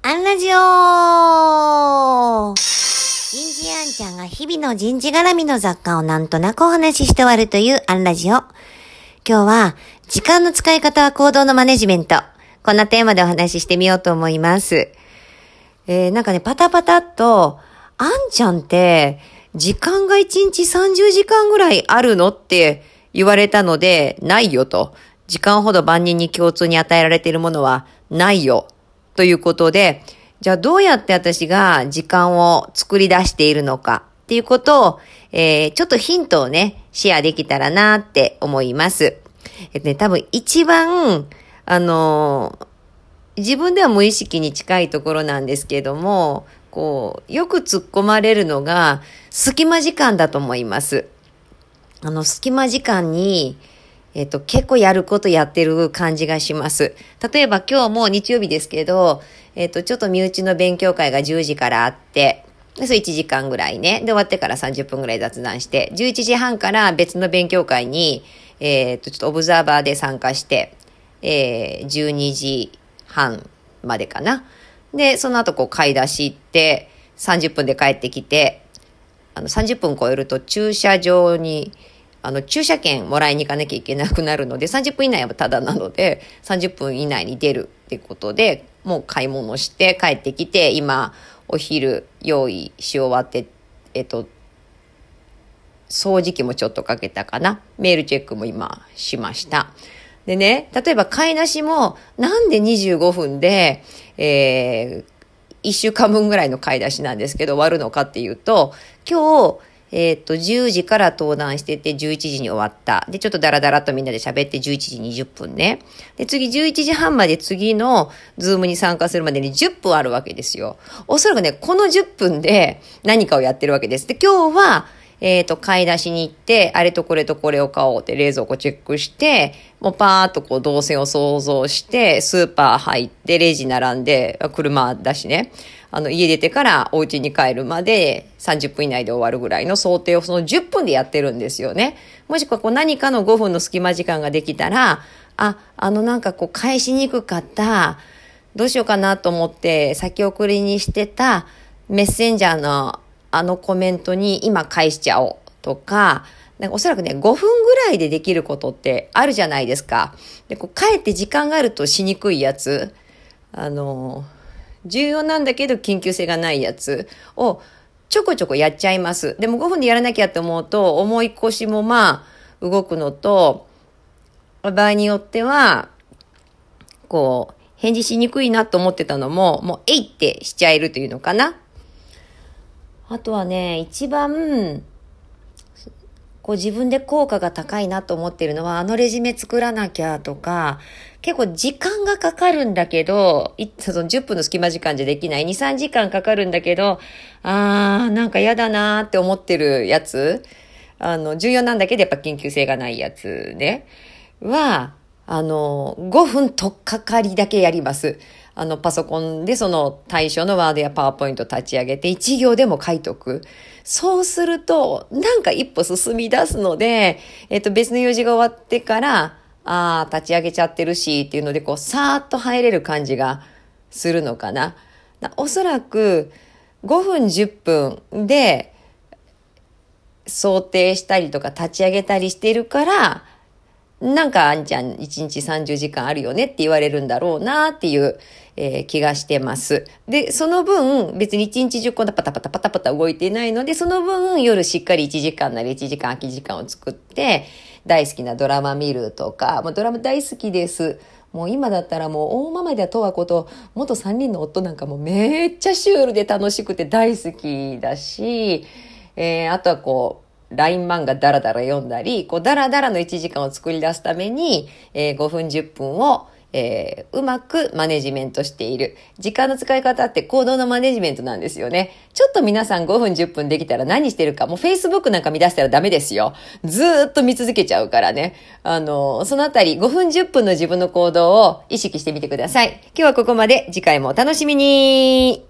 アンラジオ人事アンちゃんが日々の人事絡みの雑貨をなんとなくお話しして終わるというアンラジオ。今日は、時間の使い方は行動のマネジメント。こんなテーマでお話ししてみようと思います。えー、なんかね、パタパタっと、アンちゃんって、時間が1日30時間ぐらいあるのって言われたので、ないよと。時間ほど万人に共通に与えられているものはないよ。ということで、じゃあどうやって私が時間を作り出しているのかっていうことを、えー、ちょっとヒントをね、シェアできたらなって思います。えっとね、多分一番、あのー、自分では無意識に近いところなんですけども、こう、よく突っ込まれるのが、隙間時間だと思います。あの、隙間時間に、えっと、結構やることやってる感じがします。例えば今日も日曜日ですけど、えっと、ちょっと身内の勉強会が10時からあって、で、それ1時間ぐらいね。で、終わってから30分ぐらい雑談して、11時半から別の勉強会に、えっと、ちょっとオブザーバーで参加して、えー、12時半までかな。で、その後こう買い出し行って、30分で帰ってきて、あの、30分超えると駐車場に、あの、駐車券もらいに行かなきゃいけなくなるので、30分以内はただなので、30分以内に出るってことで、もう買い物して帰ってきて、今、お昼用意し終わって、えっと、掃除機もちょっとかけたかな。メールチェックも今しました。でね、例えば買い出しも、なんで25分で、えー、1週間分ぐらいの買い出しなんですけど終わるのかっていうと、今日、えっ、と、10時から登壇してて、11時に終わった。で、ちょっとダラダラとみんなで喋って、11時20分ね。で、次、11時半まで次のズームに参加するまでに10分あるわけですよ。おそらくね、この10分で何かをやってるわけです。で、今日は、えっ、ー、と、買い出しに行って、あれとこれとこれを買おうって冷蔵庫チェックして、もうパーっとこう動線を想像して、スーパー入って、レジ並んで、車だしね。あの、家出てからお家に帰るまで30分以内で終わるぐらいの想定をその10分でやってるんですよね。もしくはこう何かの5分の隙間時間ができたら、あ、あのなんかこう返しにくかった、どうしようかなと思って先送りにしてたメッセンジャーのあのコメントに今返しちゃおうとか、なんかおそらくね、5分ぐらいでできることってあるじゃないですか。で、こう、帰って時間があるとしにくいやつ。あの、重要なんだけど緊急性がないやつをちょこちょこやっちゃいます。でも5分でやらなきゃって思うと、思い越しもまあ動くのと、場合によっては、こう、返事しにくいなと思ってたのも、もう、えいってしちゃえるというのかな。あとはね、一番、こう自分で効果が高いなと思ってるのは、あのレジュメ作らなきゃとか、結構時間がかかるんだけど、その10分の隙間時間じゃできない。2、3時間かかるんだけど、あー、なんか嫌だなーって思ってるやつ。あの、重要なんだけどやっぱ緊急性がないやつね。は、あの、5分とっかかりだけやります。あの、パソコンでその対象のワードやパワーポイント立ち上げて1行でも書いとく。そうすると、なんか一歩進み出すので、えっと、別の用事が終わってから、ああ、立ち上げちゃってるし、っていうので、こう、さーっと入れる感じがするのかな。おそらく、5分10分で、想定したりとか立ち上げたりしてるから、なんかあんちゃん1日30時間あるよねって言われるんだろうなっていう、えー、気がしてます。で、その分別に1日10個パタパタパタパタ動いてないので、その分夜しっかり1時間なり1時間空き時間を作って、大好きなドラマ見るとか、もうドラマ大好きです。もう今だったらもう大ママではとわこと、元3人の夫なんかもめっちゃシュールで楽しくて大好きだし、えー、あとはこう、LINE 漫画ダラダラ読んだり、こうダラダラの1時間を作り出すために、えー、5分10分をえー、うまくマネジメントしている。時間の使い方って行動のマネジメントなんですよね。ちょっと皆さん5分10分できたら何してるか、もう Facebook なんか見出したらダメですよ。ずーっと見続けちゃうからね。あの、そのあたり5分10分の自分の行動を意識してみてください。今日はここまで。次回もお楽しみに